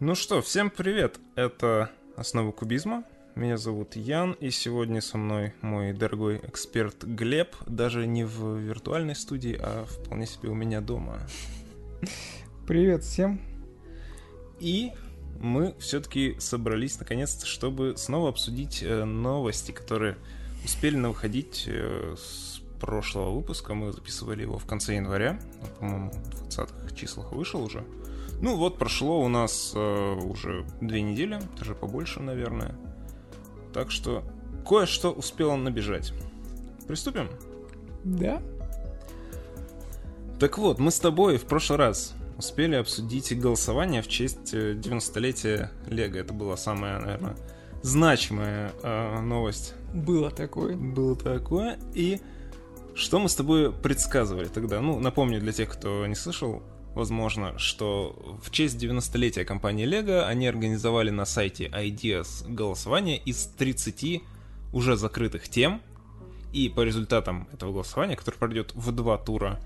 Ну что, всем привет! Это «Основы кубизма». Меня зовут Ян, и сегодня со мной мой дорогой эксперт Глеб, даже не в виртуальной студии, а вполне себе у меня дома. Привет всем. И мы все-таки собрались наконец-то, чтобы снова обсудить э, новости, которые успели выходить э, с прошлого выпуска. Мы записывали его в конце января, по-моему, в 20-х числах вышел уже. Ну вот, прошло у нас э, уже две недели, даже побольше, наверное. Так что кое-что успело набежать. Приступим? Да. Так вот, мы с тобой в прошлый раз успели обсудить голосование в честь 90-летия э, Лего. Это была самая, наверное, значимая э, новость. Было такое. Было такое. И что мы с тобой предсказывали тогда? Ну, напомню для тех, кто не слышал, возможно, что в честь 90-летия компании Lego они организовали на сайте Ideas голосование из 30 уже закрытых тем, и по результатам этого голосования, которое пройдет в два тура,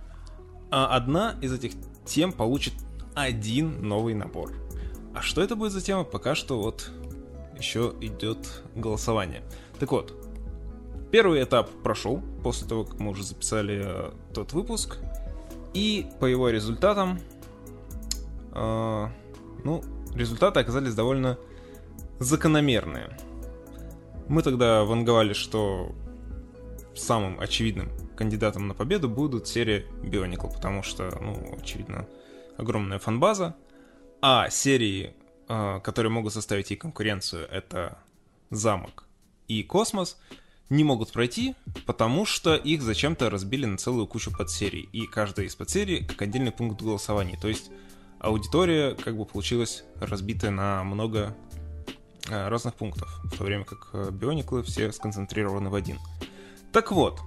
а одна из этих тем получит один новый набор. А что это будет за тема, пока что вот еще идет голосование. Так вот, первый этап прошел после того, как мы уже записали э, тот выпуск. И по его результатам, э, ну, результаты оказались довольно закономерные. Мы тогда ванговали, что самым очевидным кандидатом на победу будут серии Bionicle, потому что, ну, очевидно, огромная фанбаза. А серии, э, которые могут составить ей конкуренцию, это Замок и Космос — не могут пройти, потому что их зачем-то разбили на целую кучу подсерий. И каждая из подсерий как отдельный пункт голосования. То есть аудитория как бы получилась разбитая на много э, разных пунктов, в то время как э, биониклы все сконцентрированы в один. Так вот,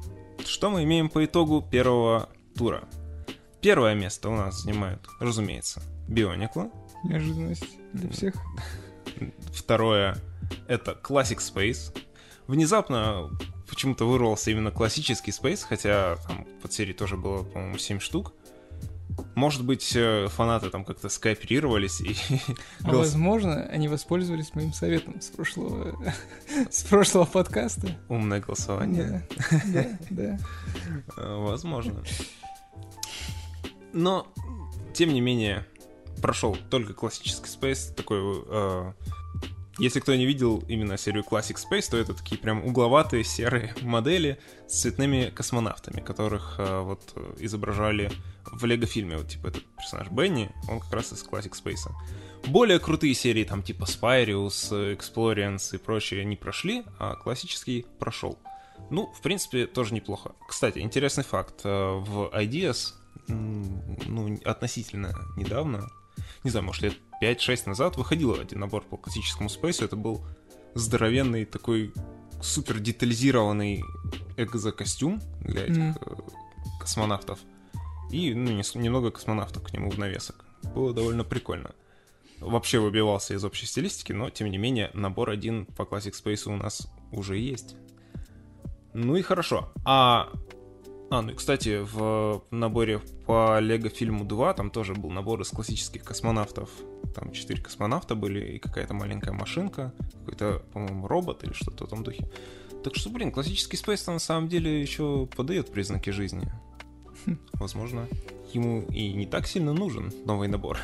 что мы имеем по итогу первого тура? Первое место у нас занимают, разумеется, биониклы. Неожиданность для всех. Второе — это Classic Space внезапно почему-то вырвался именно классический Space, хотя там под серии тоже было, по-моему, 7 штук. Может быть, э, фанаты там как-то скооперировались и... А возможно, они воспользовались моим советом с прошлого, с прошлого подкаста. Умное голосование. Да, да, да. Э, возможно. Но, тем не менее, прошел только классический Space, такой э, если кто не видел именно серию Classic Space, то это такие прям угловатые серые модели с цветными космонавтами, которых э, вот изображали в лего-фильме. Вот типа этот персонаж Бенни, он как раз из Classic Space. Более крутые серии, там типа Spyrius, Explorians и прочие не прошли, а классический прошел. Ну, в принципе, тоже неплохо. Кстати, интересный факт. Э, в Ideas, ну, относительно недавно, не знаю, может, лет 5-6 назад выходил один набор по классическому спейсу. Это был здоровенный такой супер детализированный экзокостюм для этих mm. космонавтов. И ну, немного космонавтов к нему в навесок. Было довольно прикольно. Вообще выбивался из общей стилистики, но тем не менее набор один по Classic Space у нас уже есть. Ну и хорошо. А а, ну и, кстати, в наборе по Лего фильму 2 там тоже был набор из классических космонавтов. Там четыре космонавта были и какая-то маленькая машинка, какой-то, по-моему, робот или что-то в этом духе. Так что, блин, классический Space на самом деле еще подает признаки жизни. Хм, возможно, ему и не так сильно нужен новый набор.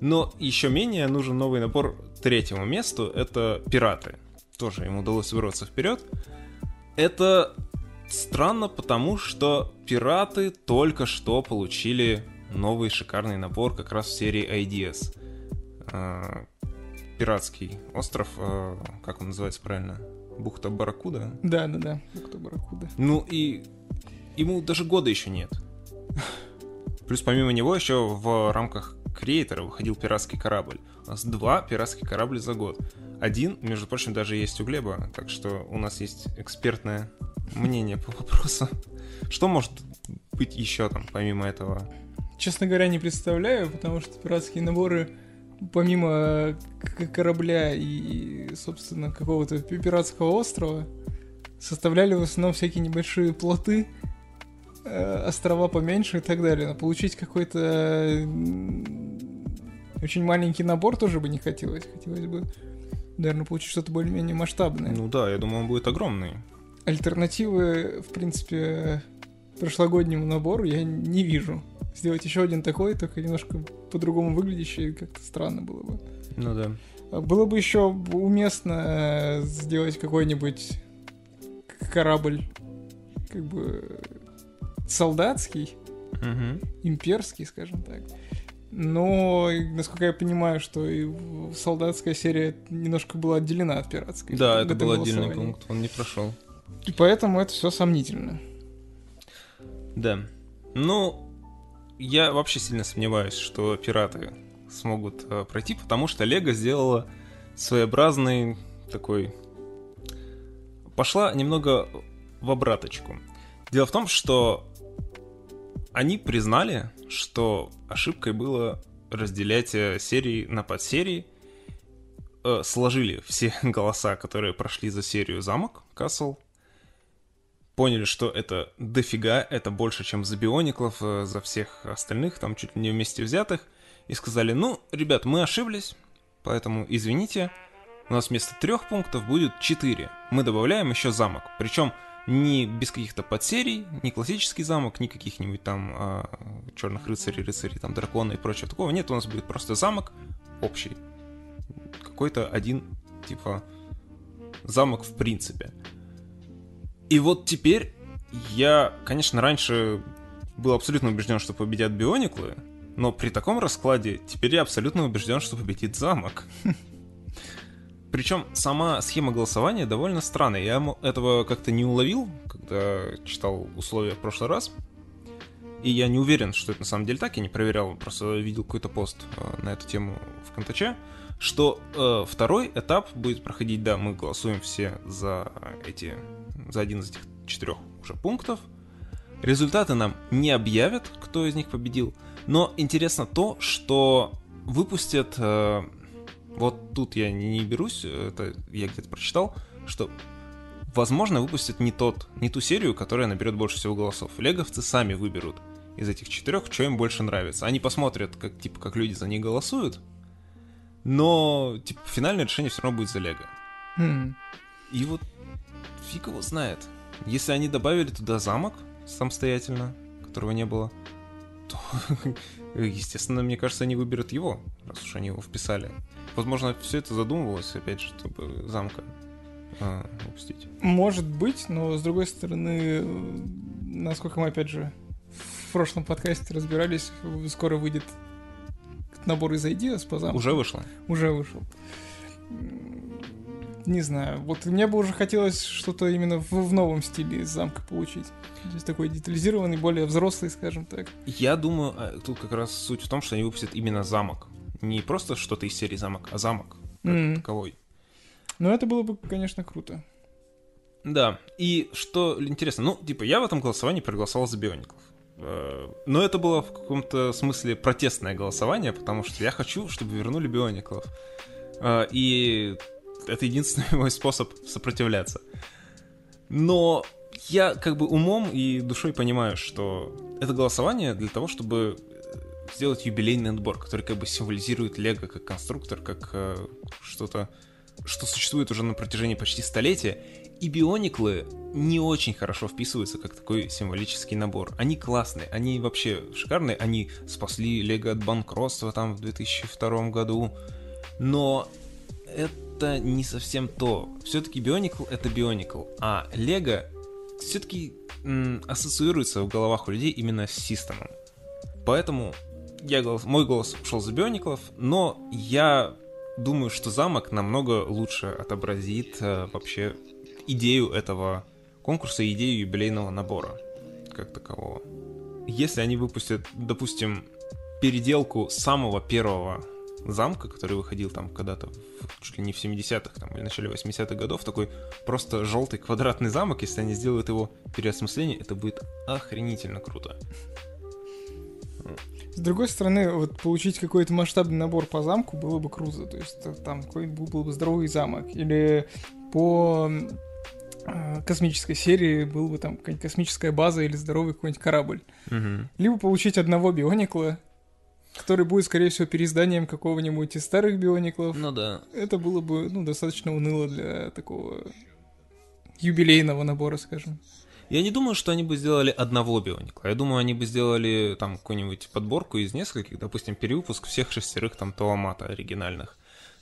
Но еще менее нужен новый набор третьему месту, это пираты. Тоже ему удалось вырваться вперед. Это Странно, потому что пираты только что получили новый шикарный набор как раз в серии Ideas. А, пиратский остров, а, как он называется правильно? Бухта Баракуда? Да, да, да, Бухта Баракуда. Ну и ему даже года еще нет. Плюс помимо него еще в рамках Креатора выходил пиратский корабль. У нас два пиратских корабля за год. Один, между прочим, даже есть у Глеба, так что у нас есть экспертное мнение по вопросу. Что может быть еще там, помимо этого? Честно говоря, не представляю, потому что пиратские наборы, помимо корабля и, собственно, какого-то пиратского острова, составляли в основном всякие небольшие плоты, э, острова поменьше и так далее. Но получить какой-то Очень маленький набор тоже бы не хотелось. Хотелось бы, наверное, получить что-то более-менее масштабное. Ну да, я думаю, он будет огромный. Альтернативы, в принципе, прошлогоднему набору я не вижу. Сделать еще один такой, только немножко по-другому выглядящий, как-то странно было бы. Ну да. Было бы еще уместно э, сделать какой-нибудь корабль, как бы солдатский, Мгм. имперский, скажем так. Но, насколько я понимаю, что и солдатская серия немножко была отделена от пиратской. Да, это был отдельный пункт, он не прошел. И поэтому это все сомнительно. Да. Ну, я вообще сильно сомневаюсь, что пираты смогут э, пройти, потому что Лего сделала своеобразный такой... Пошла немного в обраточку. Дело в том, что они признали, что ошибкой было разделять э, серии на подсерии, э, сложили все голоса, которые прошли за серию «Замок», «Касл», поняли, что это дофига, это больше, чем за Биониклов, э, за всех остальных, там чуть ли не вместе взятых, и сказали, ну, ребят, мы ошиблись, поэтому извините, у нас вместо трех пунктов будет четыре. Мы добавляем еще замок, причем не без каких-то подсерий, не классический замок, не каких-нибудь там черных рыцарей, рыцарей, там дракона и прочего такого. Нет, у нас будет просто замок общий. Какой-то один, типа, замок в принципе. И вот теперь я, конечно, раньше был абсолютно убежден, что победят биониклы, но при таком раскладе теперь я абсолютно убежден, что победит замок. Причем сама схема голосования довольно странная. Я этого как-то не уловил, когда читал условия в прошлый раз. И я не уверен, что это на самом деле так, я не проверял, просто видел какой-то пост э, на эту тему в Контаче, что э, второй этап будет проходить, да, мы голосуем все за эти, за один из этих четырех уже пунктов. Результаты нам не объявят, кто из них победил, но интересно то, что выпустят, э, вот тут я не, берусь, это я где-то прочитал, что возможно выпустят не тот, не ту серию, которая наберет больше всего голосов. Леговцы сами выберут из этих четырех, что им больше нравится. Они посмотрят, как, типа, как люди за них голосуют, но, типа, финальное решение все равно будет за Лего. Хм. И вот фиг его знает. Если они добавили туда замок самостоятельно, которого не было, то, естественно, мне кажется, они выберут его, раз уж они его вписали. Возможно, все это задумывалось, опять же, чтобы замка а, упустить. Может быть, но с другой стороны, насколько мы опять же в прошлом подкасте разбирались, скоро выйдет набор из Ideas по замку. Уже вышло. Уже вышел. Не знаю. Вот мне бы уже хотелось что-то именно в, в новом стиле из замка получить. То есть такой детализированный, более взрослый, скажем так. Я думаю, а, тут как раз суть в том, что они выпустят именно замок. Не просто что-то из серии замок, а замок как М. таковой. Но это было бы, конечно, круто. Да, и что интересно, ну, типа, я в этом голосовании проголосовал за Биониклов. Э, Но это было в каком-то смысле протестное голосование, потому что я хочу, чтобы вернули Биониклов. Э, И это единственный мой способ сопротивляться. Но я как бы умом и душой понимаю, что это голосование для того, чтобы э, сделать юбилейный отбор, который как бы символизирует Лего как конструктор, как э, что-то, что существует уже на протяжении почти столетия. И биониклы не очень хорошо вписываются как такой символический набор. Они классные, они вообще шикарные, они спасли Лего от банкротства там в 2002 году. Но это не совсем то. Все-таки Бионикл это Бионикл, а Лего все-таки ассоциируется в головах у людей именно с системом. Поэтому я голос, мой голос ушел за Биониклов, но я думаю, что замок намного лучше отобразит э, вообще идею этого конкурса и идею юбилейного набора как такового. Если они выпустят, допустим, переделку самого первого замка, который выходил там когда-то чуть ли не в 70-х там, или начале 80-х годов, такой просто желтый квадратный замок, если они сделают его переосмысление, это будет охренительно круто. С другой стороны, вот получить какой-то масштабный набор по замку было бы круто. То есть э, там какой был, бы здоровый замок. Или по э, космической серии был бы там какая-нибудь космическая база или здоровый какой-нибудь корабль. Мгм. Либо получить одного бионикла который будет, скорее всего, переизданием какого-нибудь из старых биониклов. Ну да. Это было бы, ну, достаточно уныло для такого юбилейного набора, скажем. Я не думаю, что они бы сделали одного бионикла. Я думаю, они бы сделали там какую-нибудь подборку из нескольких, допустим, перевыпуск всех шестерых там Туамата оригинальных.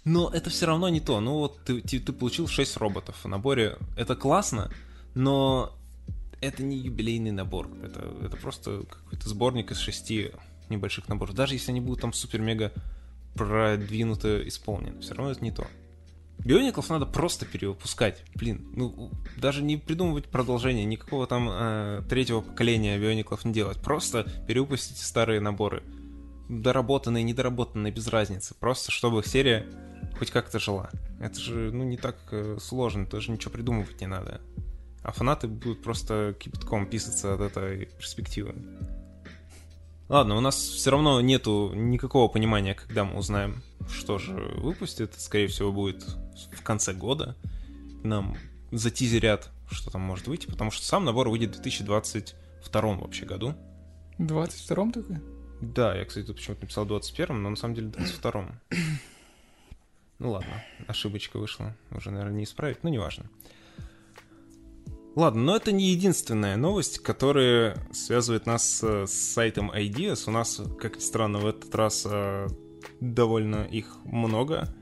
Но это все равно не то. Ну вот ты, ты, ты получил 6 роботов в наборе. Это классно, но это не юбилейный набор. Это, это просто какой-то сборник из шести небольших наборов. Даже если они будут там супер-мега продвинуто исполнены, все равно это не то. Биониклов надо просто перевыпускать. Блин, ну даже не придумывать продолжение, никакого там э, третьего поколения биониклов не делать. Просто перевыпустить старые наборы. Доработанные, недоработанные, без разницы. Просто чтобы серия хоть как-то жила. Это же, ну, не так э, сложно, даже ничего придумывать не надо. А фанаты будут просто кипятком писаться от этой перспективы. Ладно, у нас все равно нету никакого понимания, когда мы узнаем, что же выпустит. Скорее всего, будет в конце года. Нам затизерят, что там может выйти, потому что сам набор выйдет в 2022 вообще году. В 22 только? Да, я, кстати, тут почему-то написал 21 но на самом деле 22 Ну ладно, ошибочка вышла. Уже, наверное, не исправить, но неважно. Ладно, но это не единственная новость, которая связывает нас с, с сайтом Ideas. У нас, как ни странно, в этот раз э, довольно их много.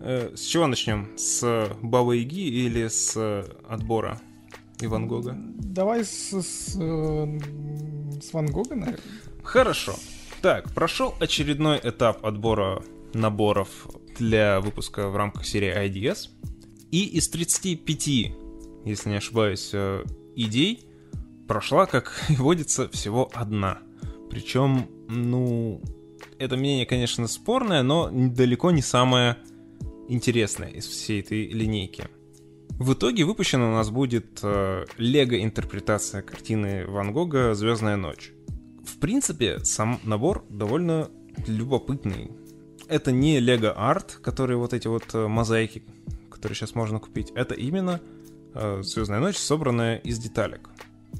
Э, с чего начнем? С Бабы Яги или с отбора Иван Гога? Давай с, с, э, с Ван Гога, наверное. Хорошо. Так, прошел очередной этап отбора наборов для выпуска в рамках серии IDS. И из 35, если не ошибаюсь, э, идей прошла, как и водится, всего одна. Причем, ну, это мнение, конечно, спорное, но далеко не самое интересное из всей этой линейки. В итоге выпущена у нас будет э, лего-интерпретация картины Ван Гога «Звездная ночь». В принципе, сам набор довольно любопытный это не Art, которые вот эти вот э, мозаики, которые сейчас можно купить. Это именно Звездная ночь, собранная из деталек.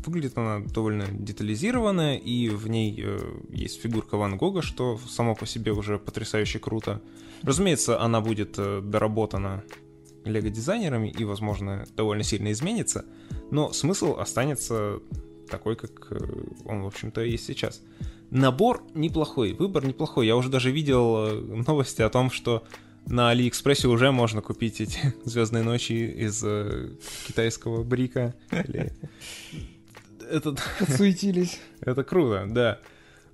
Выглядит она довольно детализированная, и в ней э, есть фигурка Ван Гога, что само по себе уже потрясающе круто. Разумеется, она будет э, доработана лего-дизайнерами и, возможно, довольно сильно изменится, но смысл останется такой, как э, он, в общем-то, есть сейчас. Набор неплохой, выбор неплохой. Я уже даже видел э, новости о том, что на Алиэкспрессе уже можно купить эти Звездные ночи из э, китайского брика. Или... Это... Подсуетились. Это круто, да.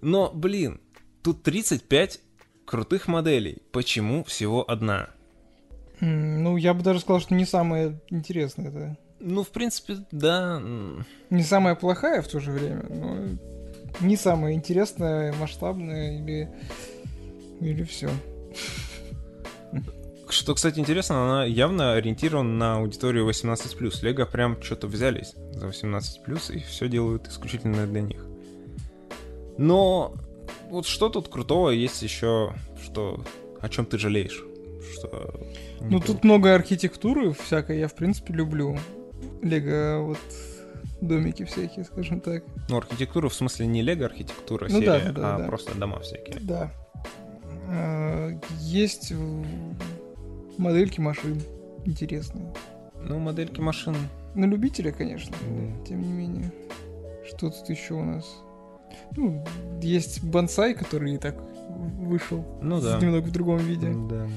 Но, блин, тут 35 крутых моделей. Почему всего одна? Ну, я бы даже сказал, что не самое интересное это. Ну, в принципе, да. Не самая плохая в то же время, но не самое интересное, масштабное или, или все. Что, кстати, интересно, она явно ориентирована на аудиторию 18+. Лего прям что-то взялись за 18+, и все делают исключительно для них. Но вот что тут крутого есть еще, что о чем ты жалеешь? Что ну, тут много архитектуры всякой, я, в принципе, люблю. Лего вот домики всякие, скажем так. Ну, архитектура в смысле не лего архитектура ну, серия, да, да, а да. просто дома всякие. Да. А, есть модельки машин интересные. Ну, модельки машин. На любителя, конечно, да. тем не менее. Что тут еще у нас? Ну, есть бонсай, который и так вышел. Ну да. Немного в другом виде. Да.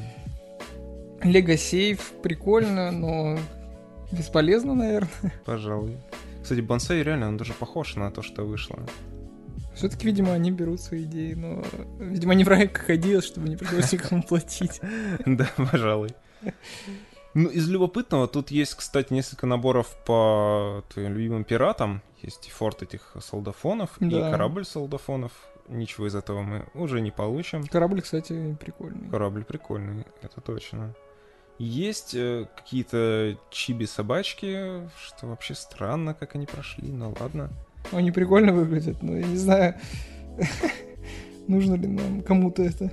Лего сейф прикольно, но бесполезно, наверное. Пожалуй. Кстати, бонсай реально, он даже похож на то, что вышло. Все-таки, видимо, они берут свои идеи, но, видимо, они в рай ходили, чтобы не пришлось никому платить. Да, пожалуй. Ну, из любопытного, тут есть, кстати, несколько наборов по твоим любимым пиратам. Есть и форт этих солдафонов, и корабль солдафонов. Ничего из этого мы уже не получим. Корабль, кстати, прикольный. Корабль прикольный, это точно. Есть э, какие-то чиби-собачки, что вообще странно, как они прошли, но ладно. Они прикольно выглядят, но я не знаю, нужно ли нам кому-то это.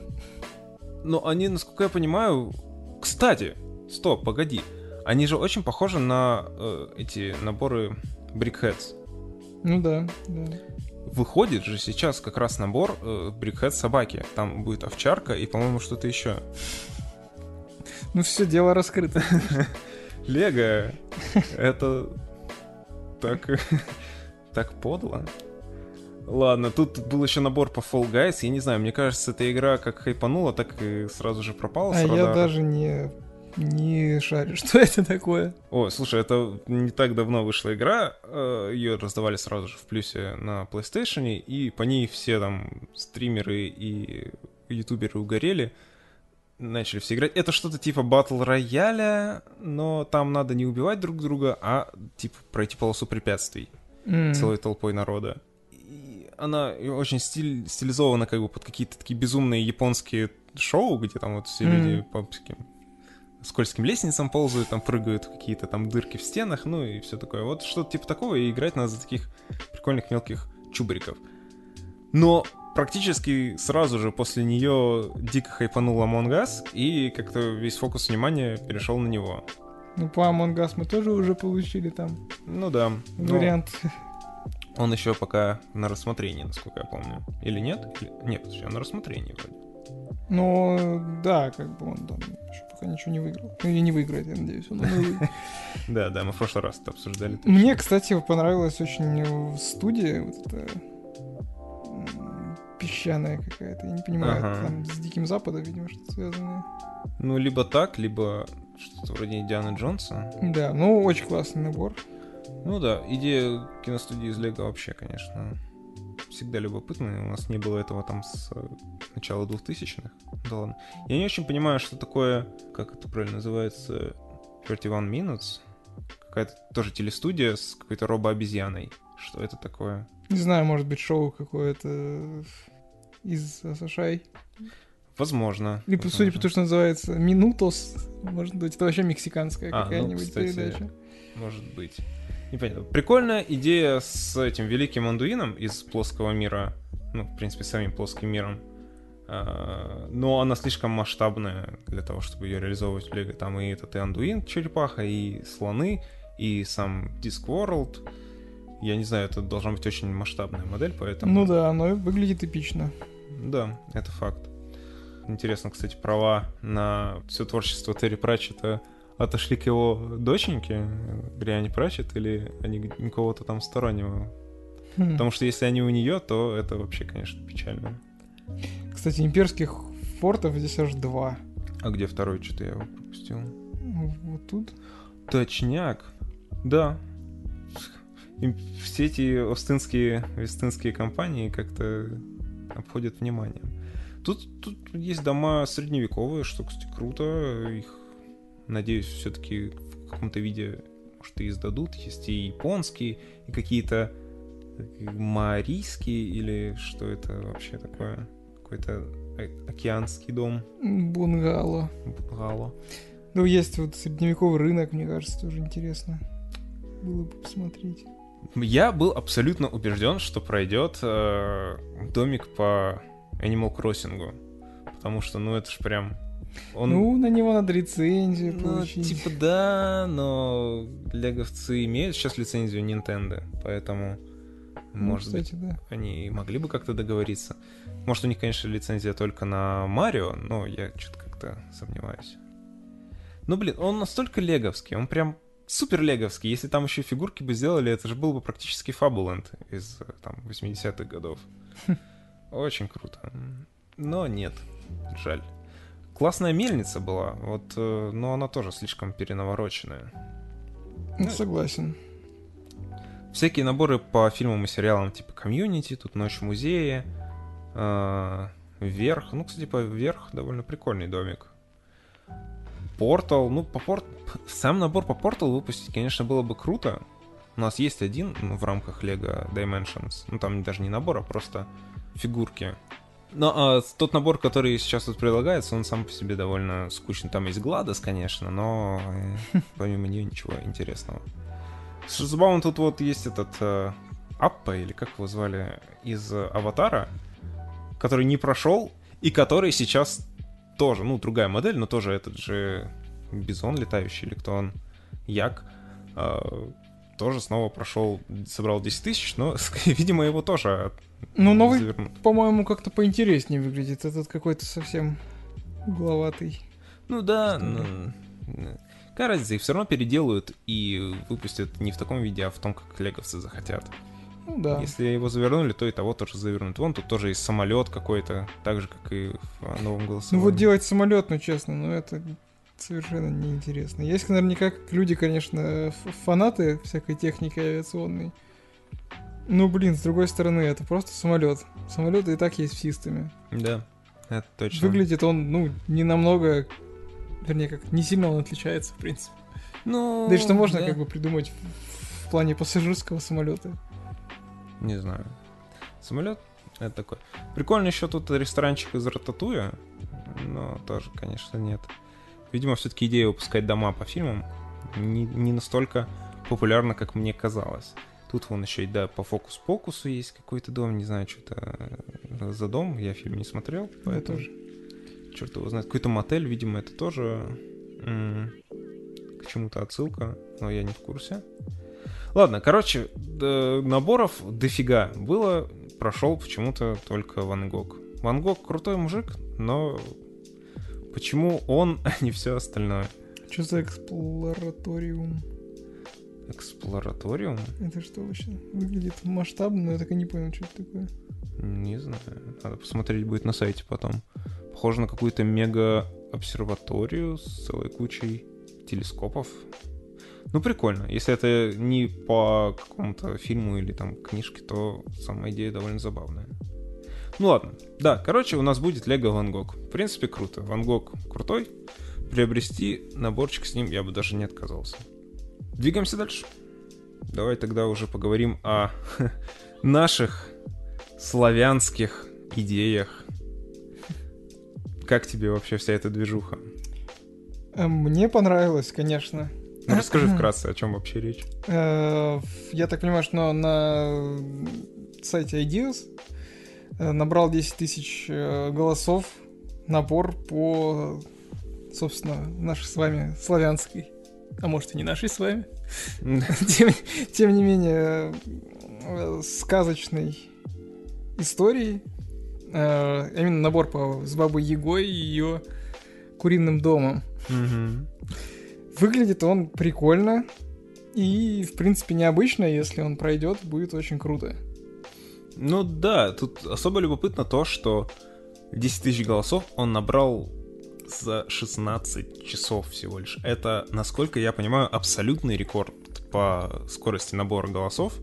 Но они, насколько я понимаю... Кстати, стоп, погоди. Они же очень похожи на э, эти наборы Brickheads. Ну да, да. выходит же сейчас как раз набор э, Brickhead собаки. Там будет овчарка и, по-моему, что-то еще. Ну все, дело раскрыто. Лего, это так, так подло. Ладно, тут был еще набор по Fall Guys. Я не знаю, мне кажется, эта игра как хайпанула, так и сразу же пропала. А я даже не не шарю, что это такое. О, слушай, это не так давно вышла игра, э, ее раздавали сразу же в плюсе на PlayStation, и по ней все там стримеры и ютуберы угорели, начали все играть. Это что-то типа батл рояля, но там надо не убивать друг друга, а типа пройти полосу препятствий mm. целой толпой народа. И она очень стиль, стилизована как бы под какие-то такие безумные японские шоу, где там вот все mm. люди по таким скользким лестницам ползают, там прыгают какие-то там дырки в стенах, ну и все такое. Вот что-то типа такого, и играть надо за таких прикольных мелких чубриков. Но практически сразу же после нее дико хайпанул Among Us, и как-то весь фокус внимания перешел на него. Ну, по Among Us мы тоже уже получили там. Ну да. Вариант. Он еще пока на рассмотрении, насколько я помню. Или нет? Или... Нет, подожди, он на рассмотрении вроде. Ну, да, как бы он там еще пока ничего не выиграл. Ну, и не выиграет, я надеюсь. Он Да, да, мы в прошлый раз это обсуждали. Мне, кстати, понравилась очень студия, вот эта песчаная какая-то. Я не понимаю, там с Диким Западом, видимо, что-то связанное. Ну, либо так, либо что-то вроде Дианы Джонса. Да, ну, очень классный набор. Ну да, идея киностудии из Лего вообще, конечно, всегда любопытно. У нас не было этого там с э, начала 2000-х. Да ладно. Я не очень понимаю, что такое, как это правильно называется, 31 Minutes. Какая-то тоже телестудия с какой-то робо-обезьяной. Что это такое? Не знаю, может быть, шоу какое-то из США. Возможно. Или, возможно. судя по тому, что называется Минутос, может быть, это вообще мексиканская а, какая-нибудь ну, кстати, передача. Может быть. Непонятно. Прикольная идея с этим великим андуином из плоского мира. Ну, в принципе, самим плоским миром. А, но она слишком масштабная для того, чтобы ее реализовывать в Лего. Там и этот и андуин черепаха, и слоны, и сам Discworld. Я не знаю, это должна быть очень масштабная модель, поэтому... Ну да, оно выглядит эпично. Да, это факт. Интересно, кстати, права на все творчество Терри Пратчета отошли к его доченьке, Бриане Пратчет, или они кого-то там стороннего? Хм. Потому что если они у нее, то это вообще, конечно, печально. Кстати, имперских фортов здесь аж два. А где второй? Что-то я его пропустил. Вот тут. Точняк. Да. Все эти остинские, вестынские компании как-то обходят вниманием. Тут, тут есть дома средневековые, что, кстати, круто. Их надеюсь, все-таки в каком-то виде, может, и издадут. Есть и японские, и какие-то марийские, или что это вообще такое? Какой-то океанский дом. Бунгало. Бунгало. Ну, есть вот средневековый рынок, мне кажется, тоже интересно. Было бы посмотреть. Я был абсолютно убежден, что пройдет э, домик по Animal Crossing. Потому что, ну, это ж прям он... Ну, на него надо лицензию ну, получить. Типа да, но леговцы имеют сейчас лицензию Nintendo, поэтому, ну, может кстати, быть, да. они могли бы как-то договориться. Может, у них, конечно, лицензия только на Марио, но я что-то как-то сомневаюсь. Ну, блин, он настолько леговский, он прям супер леговский. Если там еще фигурки бы сделали, это же был бы практически Fabuland из там 80-х годов. Очень круто. Но нет, жаль. Классная мельница была, вот, э, но она тоже слишком перенавороченная. Ну, согласен. Всякие наборы по фильмам и сериалам типа «Комьюнити», «Тут ночь в музее», э, «Вверх». Ну, кстати, по «Вверх» довольно прикольный домик. «Портал». Ну, по порт... Сам набор по «Портал» выпустить, конечно, было бы круто. У нас есть один ну, в рамках LEGO Dimensions. Ну, там даже не набор, а просто фигурки но а, тот набор, который сейчас тут предлагается, он сам по себе довольно скучный. Там есть Гладос, конечно, но э, помимо нее ничего интересного. Что забавно, тут вот есть этот э, Аппа, или как его звали, из Аватара, который не прошел, и который сейчас тоже, ну, другая модель, но тоже этот же Бизон летающий, или кто он, Як, э, тоже снова прошел, собрал 10 тысяч, но, видимо, его тоже Ну, новый, завернут. по-моему, как-то поинтереснее выглядит. Этот какой-то совсем угловатый. Ну да, ну, какая разница, их все равно переделают и выпустят не в таком виде, а в том, как леговцы захотят. Ну да. Если его завернули, то и того тоже завернут. Вон тут тоже есть самолет какой-то, так же, как и в новом голосовании. Ну вот делать самолет, ну честно, ну это совершенно неинтересно. Есть наверняка люди, конечно, фанаты всякой техники авиационной. Ну, блин, с другой стороны, это просто самолет. Самолет и так есть системе. Да, это точно. Выглядит он, ну, не намного, вернее, как, не сильно он отличается, в принципе. Ну, да и что можно да. как бы придумать в, в плане пассажирского самолета. Не знаю. Самолет это такой. Прикольно еще тут ресторанчик из Рататуя, но тоже, конечно, нет. Видимо, все-таки идея выпускать дома по фильмам не, не настолько популярна, как мне казалось. Тут вон еще и, да, по фокус-покусу есть какой-то дом, не знаю, что-то э, за дом, я фильм не смотрел, поэтому... Я тоже. Черт его знает. Какой-то мотель, видимо, это тоже к чему-то отсылка, но я не в курсе. Ладно, короче, наборов дофига было, прошел почему-то только Ван Гог. Ван Гог крутой мужик, но почему он, а не все остальное? Что за эксплораториум? Эксплораториум? Это что вообще? Выглядит масштабно, но я так и не понял, что это такое. Не знаю. Надо посмотреть будет на сайте потом. Похоже на какую-то мега-обсерваторию с целой кучей телескопов. Ну, прикольно. Если это не по какому-то фильму или там книжке, то сама идея довольно забавная. Ну ладно. Да, короче, у нас будет Лего Ван Гог. В принципе, круто. Ван Гог крутой. Приобрести наборчик с ним я бы даже не отказался. Двигаемся дальше. Давай тогда уже поговорим о наших славянских идеях. Как тебе вообще вся эта движуха? Э, мне понравилось, конечно. Ну, расскажи вкратце, о чем вообще речь. Э, я так понимаю, что на сайте Ideas э, набрал 10 тысяч голосов набор по, собственно, нашей с вами славянской, а может и не нашей с вами, тем, тем не менее, сказочной истории. Именно набор по, с бабой Егой и ее куриным домом. Выглядит он прикольно. И, в принципе, необычно, если он пройдет, будет очень круто. Ну да, тут особо любопытно то, что 10 тысяч голосов он набрал за 16 часов всего лишь. Это, насколько я понимаю, абсолютный рекорд по скорости набора голосов,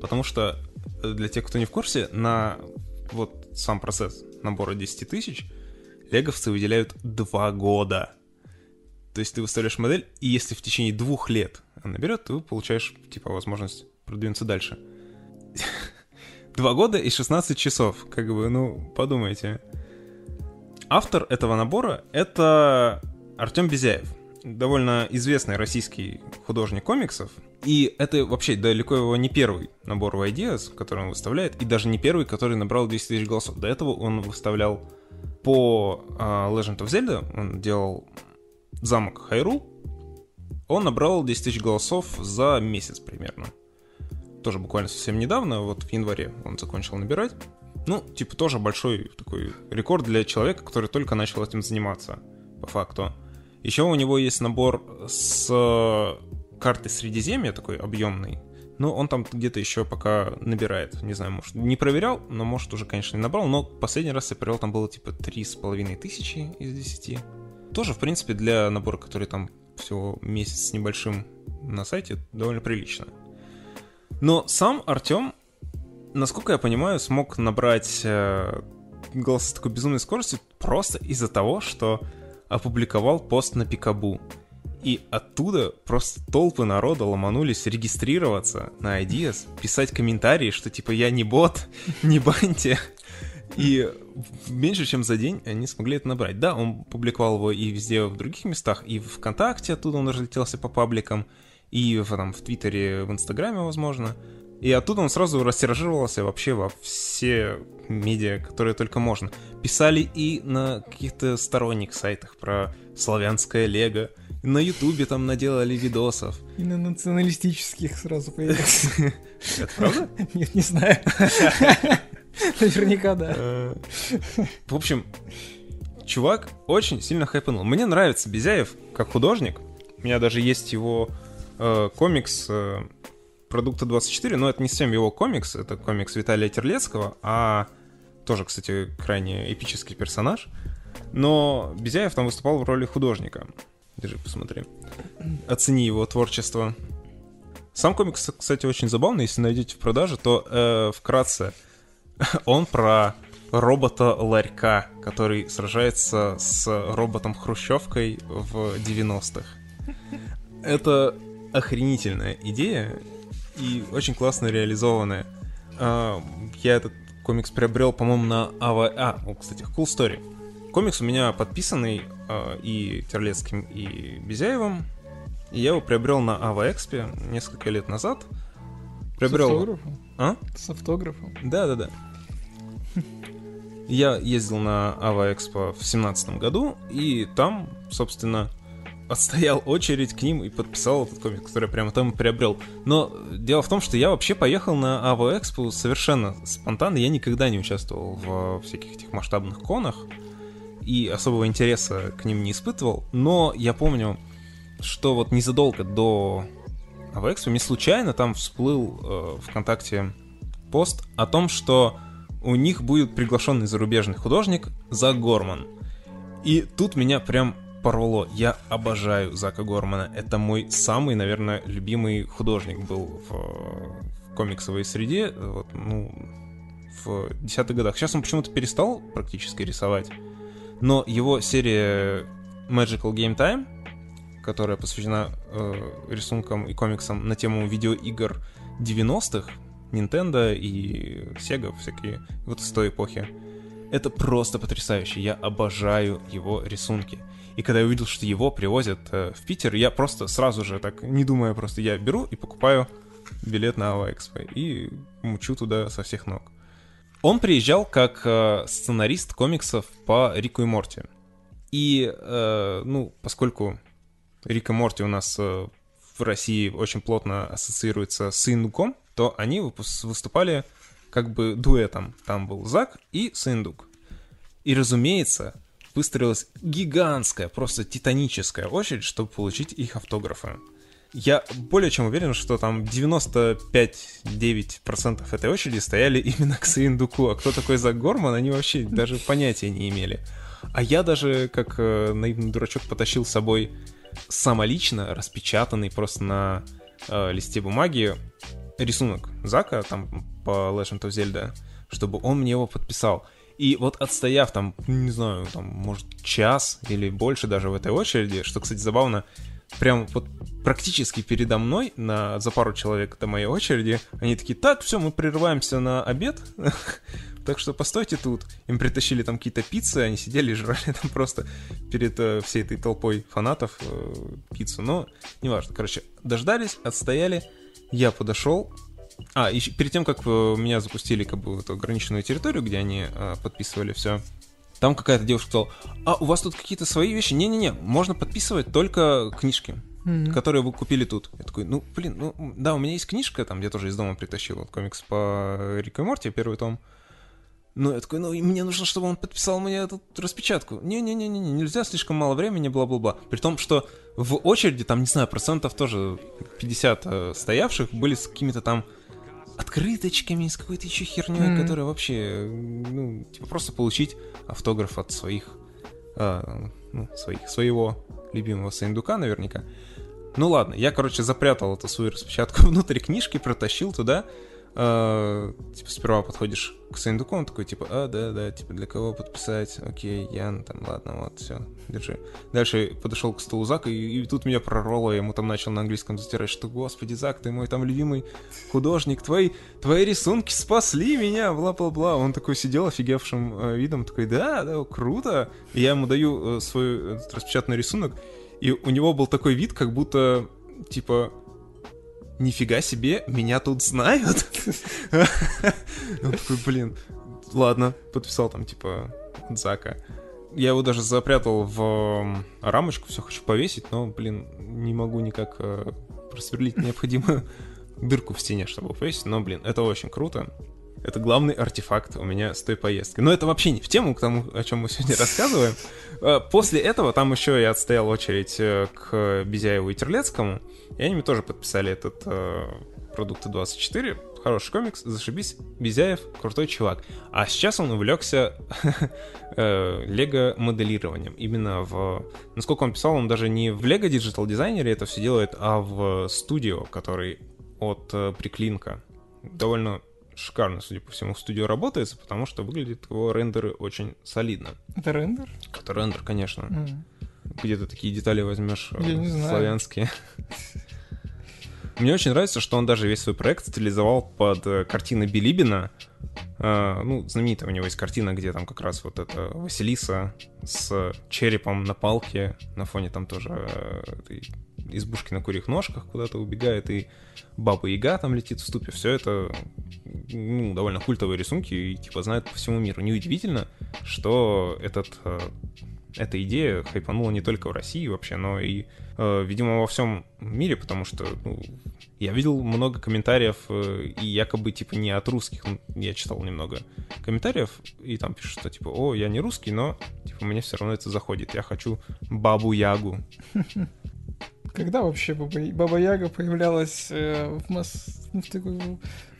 потому что э, для тех, кто не в курсе, на вот сам процесс набора 10 тысяч леговцы выделяют 2 года. То есть ты выставляешь модель, и если в течение двух лет она наберет, ты получаешь, типа, возможность продвинуться дальше. Два года и 16 часов. Как бы, ну, подумайте. Автор этого набора — это Артем Безяев. Довольно известный российский художник комиксов. И это вообще далеко его не первый набор в Ideas, который он выставляет, и даже не первый, который набрал 10 тысяч голосов. До этого он выставлял по uh, Legend of Zelda, он делал замок Хайру, он набрал 10 тысяч голосов за месяц примерно. Тоже буквально совсем недавно, вот в январе он закончил набирать. Ну, типа, тоже большой такой рекорд для человека, который только начал этим заниматься, по факту. Еще у него есть набор с карты Средиземья, такой объемный. Но он там где-то еще пока набирает. Не знаю, может, не проверял, но может уже, конечно, не набрал. Но последний раз я проверял, там было типа три с половиной тысячи из десяти. Тоже, в принципе, для набора, который там всего месяц с небольшим на сайте, довольно прилично. Но сам Артем, насколько я понимаю, смог набрать э, голос с такой безумной скоростью просто из-за того, что опубликовал пост на Пикабу. И оттуда просто толпы народа ломанулись регистрироваться на Ideas, писать комментарии, что типа я не бот, не баньте. И меньше чем за день они смогли это набрать. Да, он публиковал его и везде в других местах, и в ВКонтакте оттуда он разлетелся по пабликам, и в, там, в Твиттере, в Инстаграме, возможно. И оттуда он сразу растиражировался вообще во все медиа, которые только можно. Писали и на каких-то сторонних сайтах про славянское лего, на Ютубе там наделали видосов. И на националистических сразу появился. Это правда? Нет, не знаю. Наверняка, да. Э, В общем, чувак очень сильно хайпанул. Мне нравится Безяев как художник. У меня даже есть его э, комикс э, продукта 24, но это не совсем его комикс, это комикс Виталия Терлецкого, а тоже, кстати, крайне эпический персонаж. Но Безяев там выступал в роли художника. Держи, посмотри. Оцени его творчество. Сам комикс, кстати, очень забавный. Если найдете в продаже, то э, вкратце он про робота-ларька, который сражается с роботом-хрущевкой в 90-х. Это охренительная идея и очень классно реализованная. Я этот комикс приобрел, по-моему, на АВА... А, кстати, Cool Story. Комикс у меня подписанный а, и Терлецким, и Безяевым. И я его приобрел на АВА Экспе несколько лет назад. С Приобрел... автографом? А? С автографом. Да, да, да. Я ездил на Ава Экспо в семнадцатом году, и там, собственно, отстоял очередь к ним и подписал этот комикс, который я прямо там и приобрел. Но дело в том, что я вообще поехал на Ава Экспо совершенно спонтанно. Я никогда не участвовал в всяких этих масштабных конах и особого интереса к ним не испытывал. Но я помню, что вот незадолго до Ава Экспо мне случайно там всплыл э, ВКонтакте пост о том, что у них будет приглашенный зарубежный художник Зак Горман. И тут меня прям порвало. Я обожаю Зака Гормана. Это мой самый, наверное, любимый художник был в, в комиксовой среде. Вот, ну, в десятых годах. Сейчас он почему-то перестал практически рисовать. Но его серия Magical Game Time, которая посвящена э, рисункам и комиксам на тему видеоигр 90-х, Nintendo и Sega всякие вот с той эпохи. Это просто потрясающе. Я обожаю его рисунки. И когда я увидел, что его привозят э, в Питер, я просто сразу же, так не думая, просто я беру и покупаю билет на Ава Экспо и мучу туда со всех ног. Он приезжал как э, сценарист комиксов по Рику и Морти. И, э, ну, поскольку Рик и Морти у нас в России очень плотно ассоциируется с Индуком, то они выступали как бы дуэтом. Там был Зак и Сындук. И, разумеется, выстроилась гигантская, просто титаническая очередь, чтобы получить их автографы. Я более чем уверен, что там 95-9% этой очереди стояли именно к Сындуку, а кто такой Зак Горман, они вообще даже понятия не имели. А я даже, как э, наивный дурачок, потащил с собой самолично распечатанный просто на э, листе бумаги рисунок Зака там по Legend of Zelda, чтобы он мне его подписал. И вот отстояв там, не знаю, там, может, час или больше даже в этой очереди, что, кстати, забавно, прям вот практически передо мной, на, за пару человек до моей очереди, они такие, так, все, мы прерываемся на обед, так что постойте тут. Им притащили там какие-то пиццы, они сидели и жрали там просто перед э, всей этой толпой фанатов э, пиццу, но неважно. Короче, дождались, отстояли, я подошел. А, и перед тем, как э, меня запустили как бы в эту ограниченную территорию, где они э, подписывали все, там какая-то девушка сказала, а у вас тут какие-то свои вещи? Не-не-не, можно подписывать только книжки, Мгм. которые вы купили тут. Я такой, ну, блин, ну, да, у меня есть книжка, там, я тоже из дома притащил вот, комикс по Рику и Морти, первый том. Ну, я такой, ну, мне нужно, чтобы он подписал мне эту распечатку. Не-не-не, не нельзя, слишком мало времени, бла-бла-бла. При том, что в очереди, там, не знаю, процентов тоже 50 э, стоявших были с какими-то там открыточками, с какой-то еще херней, Мгм. которая вообще, ну, типа просто получить автограф от своих, э, ну, своих, своего любимого Саиндука наверняка. Ну ладно, я, короче, запрятал эту свою распечатку внутрь книжки, протащил туда. Э, типа, сперва подходишь к Саиндуку, он такой, типа, а, да, да, типа, для кого подписать? Окей, Ян, там, ладно, вот, все, держи. Дальше подошел к столу Зака, и, и тут меня прорвало, я ему там начал на английском затирать, что, господи, Зак, ты мой там любимый художник, твои, твои рисунки спасли меня, бла-бла-бла. Он такой сидел офигевшим э, видом, такой, да, да, круто. И я ему даю э, свой этот распечатанный рисунок, и у него был такой вид, как будто, типа, нифига себе, меня тут знают. Он такой, блин, ладно, подписал там, типа, Зака. Я его даже запрятал в рамочку, все хочу повесить, но, блин, не могу никак э, просверлить необходимую дырку в стене, чтобы повесить. Но, блин, это очень круто. Это главный артефакт у меня с той поездки. Но это вообще не в тему к тому, о чем мы сегодня рассказываем. Э, После этого там еще я отстоял очередь э, к Безяеву и Терлецкому, и они мне тоже подписали этот э, продукты 24. Хороший комикс, зашибись. Безяев крутой чувак. А сейчас он увлекся э, лего-моделированием. Именно в... Насколько он писал, он даже не в Lego Digital Designer -е это все делает, а в студио, который от BrickLink -а. Довольно шикарно, судя по всему, в студио работается, потому что выглядят его рендеры очень солидно. Это рендер? Это рендер, конечно. М. Где ты такие детали возьмешь Я не знаю. славянские. Мне очень нравится, что он даже весь свой проект стилизовал под э, картины Билибина. Э, ну, знаменитая у него есть картина, где там как раз вот эта Василиса с черепом на палке, на фоне там тоже э, этой избушки на курьих ножках куда-то убегает, и Баба Яга там летит в ступе. Все это ну, довольно культовые рисунки и типа знают по всему миру. Неудивительно, что этот э, эта идея хайпанула не только в России вообще, но и, э, видимо, во всем мире, потому что ну, я видел много комментариев, э, и якобы, типа, не от русских, я читал немного комментариев, и там пишут, что, типа, о, я не русский, но, типа, мне все равно это заходит, я хочу Бабу-Ягу. Когда вообще Баба, Баба Яга появлялась э, в, масс... ну, в, такой,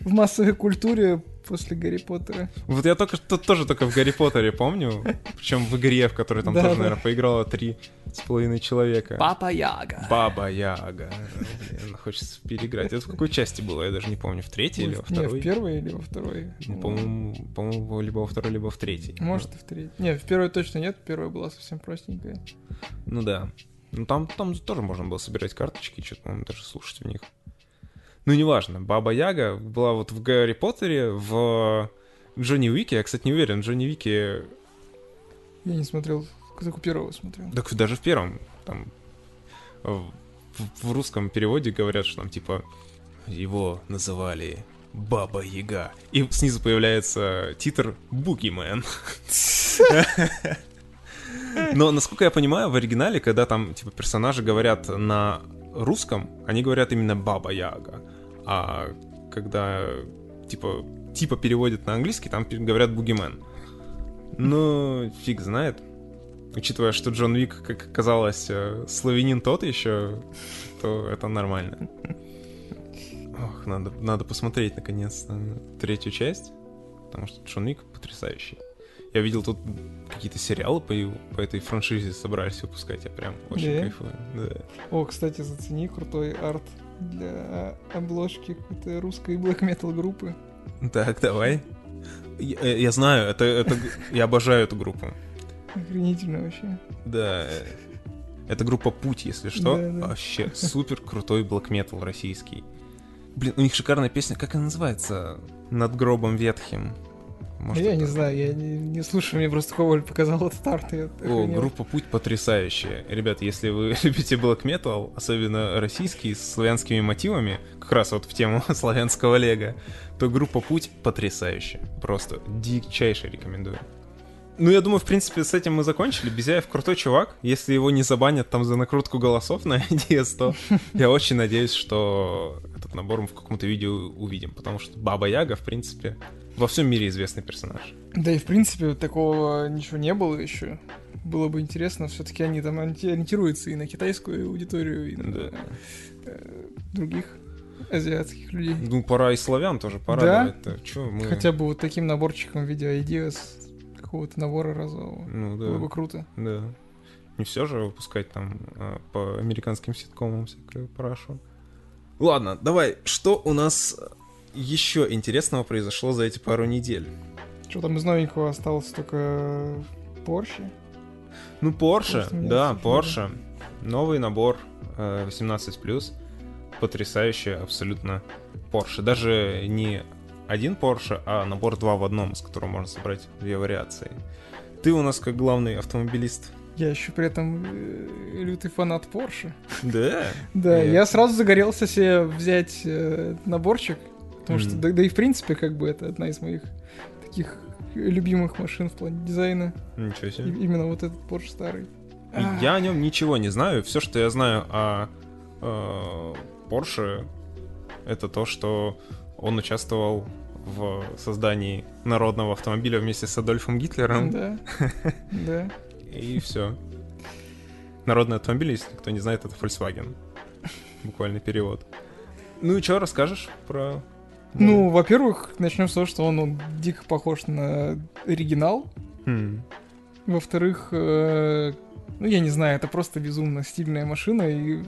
в массовой культуре после Гарри Поттера? Вот я только что тоже только в Гарри Поттере помню, причем в игре, в которой там Да, тоже, да. наверное, поиграло три с половиной человека. Баба Яга. Баба Яга. Блин, хочется переиграть. Это в какой части было? Я даже не помню. В третьей или во Не, второй? в первой или во второй? Ну, По-моему, по-моему, либо во второй, либо в третьей. Может, и в третьей. Не, в первой точно нет, первая была совсем простенькая. Ну да. Ну там, там тоже можно было собирать карточки, что-то, по-моему, даже слушать в них. Ну, неважно. Баба Яга была вот в Гарри Поттере, в Джонни Уике. Я, кстати, не уверен, Джонни Уике... Я не смотрел, только первого смотрел. Так даже в первом, там... В, в русском переводе говорят, что там, типа, его называли Баба Яга. И снизу появляется титр Бугимен. Но, насколько я понимаю, в оригинале, когда там, типа, персонажи говорят на русском, они говорят именно Баба Яга. А когда, типа, типа переводят на английский, там говорят Бугимен. Ну, фиг знает. Учитывая, что Джон Вик, как оказалось, э, славянин тот еще, то это нормально. Ох, надо, надо посмотреть, наконец, третью часть, потому что Джон Вик потрясающий. Я видел тут какие-то сериалы по, по этой франшизе собрались выпускать, я прям очень Да? кайфую. Да. О, кстати, зацени крутой арт для обложки какой-то русской black metal группы. Так, давай. Я, э, я знаю, это, это, я обожаю эту группу. Охренительно вообще. Да. э, Это группа Путь, если что. Да, да. Вообще супер крутой black metal российский. Блин, у них шикарная песня, как она называется? Над гробом ветхим. Может, я это- не знаю, я не, не слушаю, мне просто Коваль показал этот арт. и я О, охренел. группа Путь потрясающая. Ребят, если вы любите black metal, особенно российский, с славянскими мотивами, как раз вот в тему славянского лего, то группа Путь потрясающая. Просто дичайше рекомендую. Ну, я думаю, в принципе, с этим мы закончили. Безяев крутой чувак. Если его не забанят там за накрутку голосов на IDS, то я очень надеюсь, что этот набор мы в каком-то видео увидим. Потому что Баба Яга, в принципе, во всем мире известный персонаж. Да и в принципе такого ничего не было еще. Было бы интересно, все-таки они там ориенти- ориентируются и на китайскую аудиторию, и на Да. э, других азиатских людей. Ну, пора и славян тоже Да? порадовать. Чё, мы... Хотя бы вот таким наборчиком в виде ideas какого-то набора разового. Ну да. Было бы круто. Да. Не все же выпускать там а, по американским ситкомам всякую парашу. Ладно, давай, что у нас еще интересного произошло за эти пару недель? Что там из новенького осталось только Porsche? Ну, Porsche, меня да. Porsche. Новый набор э, 18+. Потрясающий абсолютно Porsche. Даже не один Porsche, а набор два в одном, из которого можно собрать две вариации. Ты у нас как главный автомобилист. Я еще при этом э, лютый фанат Porsche. Да? Да, Я- я сразу загорелся себе взять э, наборчик, потому что, Мгм. да, да и в принципе, как бы это одна из моих таких любимых машин в плане дизайна. Ничего И- себе. именно вот этот Porsche старый. Я о нем ничего не знаю. Все, что я знаю о э, Porsche, это то, что он участвовал в создании народного автомобиля вместе с Адольфом Гитлером. Да, да. И все. Народный автомобиль, если кто не знает, это Volkswagen. Буквальный перевод. Ну и что расскажешь про... Ну, во-первых, начнем с того, что он, он дико похож на оригинал. Хм. Во-вторых, э, ну, я не знаю, это просто безумно стильная машина, и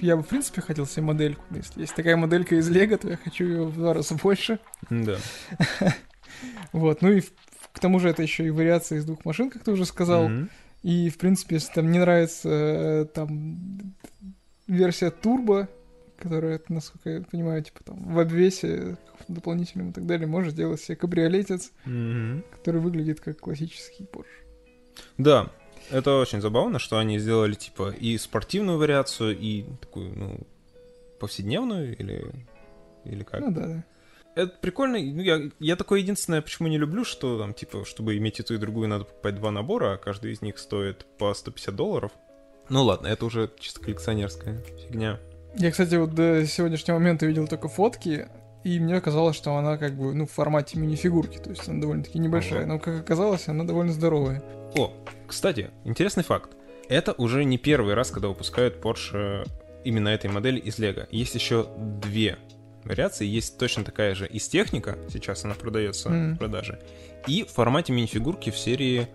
я бы, в принципе, хотел себе модельку. Если есть такая моделька из Лего, то я хочу ее в два раза больше. Да. Вот, ну и к тому же это еще и вариация из двух машин, как ты уже сказал. Мгм. И, в принципе, если там не нравится э, там версия турбо, которая, насколько я понимаю, типа там в обвесе дополнительном и так далее, можешь сделать себе кабриолетец, Мгм. который выглядит как классический Porsche. Да, это очень забавно, что они сделали, типа, и спортивную вариацию, и такую, ну, повседневную, или, или как? Ну да, да. Это прикольно. Ну, я, я такое единственное, почему не люблю, что там, типа, чтобы иметь и ту, и другую, надо покупать два набора, а каждый из них стоит по 150 долларов. Ну ладно, это уже чисто коллекционерская фигня. Я, кстати, вот до сегодняшнего момента видел только фотки, и мне казалось, что она как бы, ну, в формате мини-фигурки, то есть она довольно-таки небольшая, но, как оказалось, она довольно здоровая. О, кстати, интересный факт. Это уже не первый раз, когда выпускают Porsche именно этой модели из Лего. Есть еще две вариации. Есть точно такая же из техника, сейчас она продается Мгм. в продаже, и в формате мини-фигурки в серии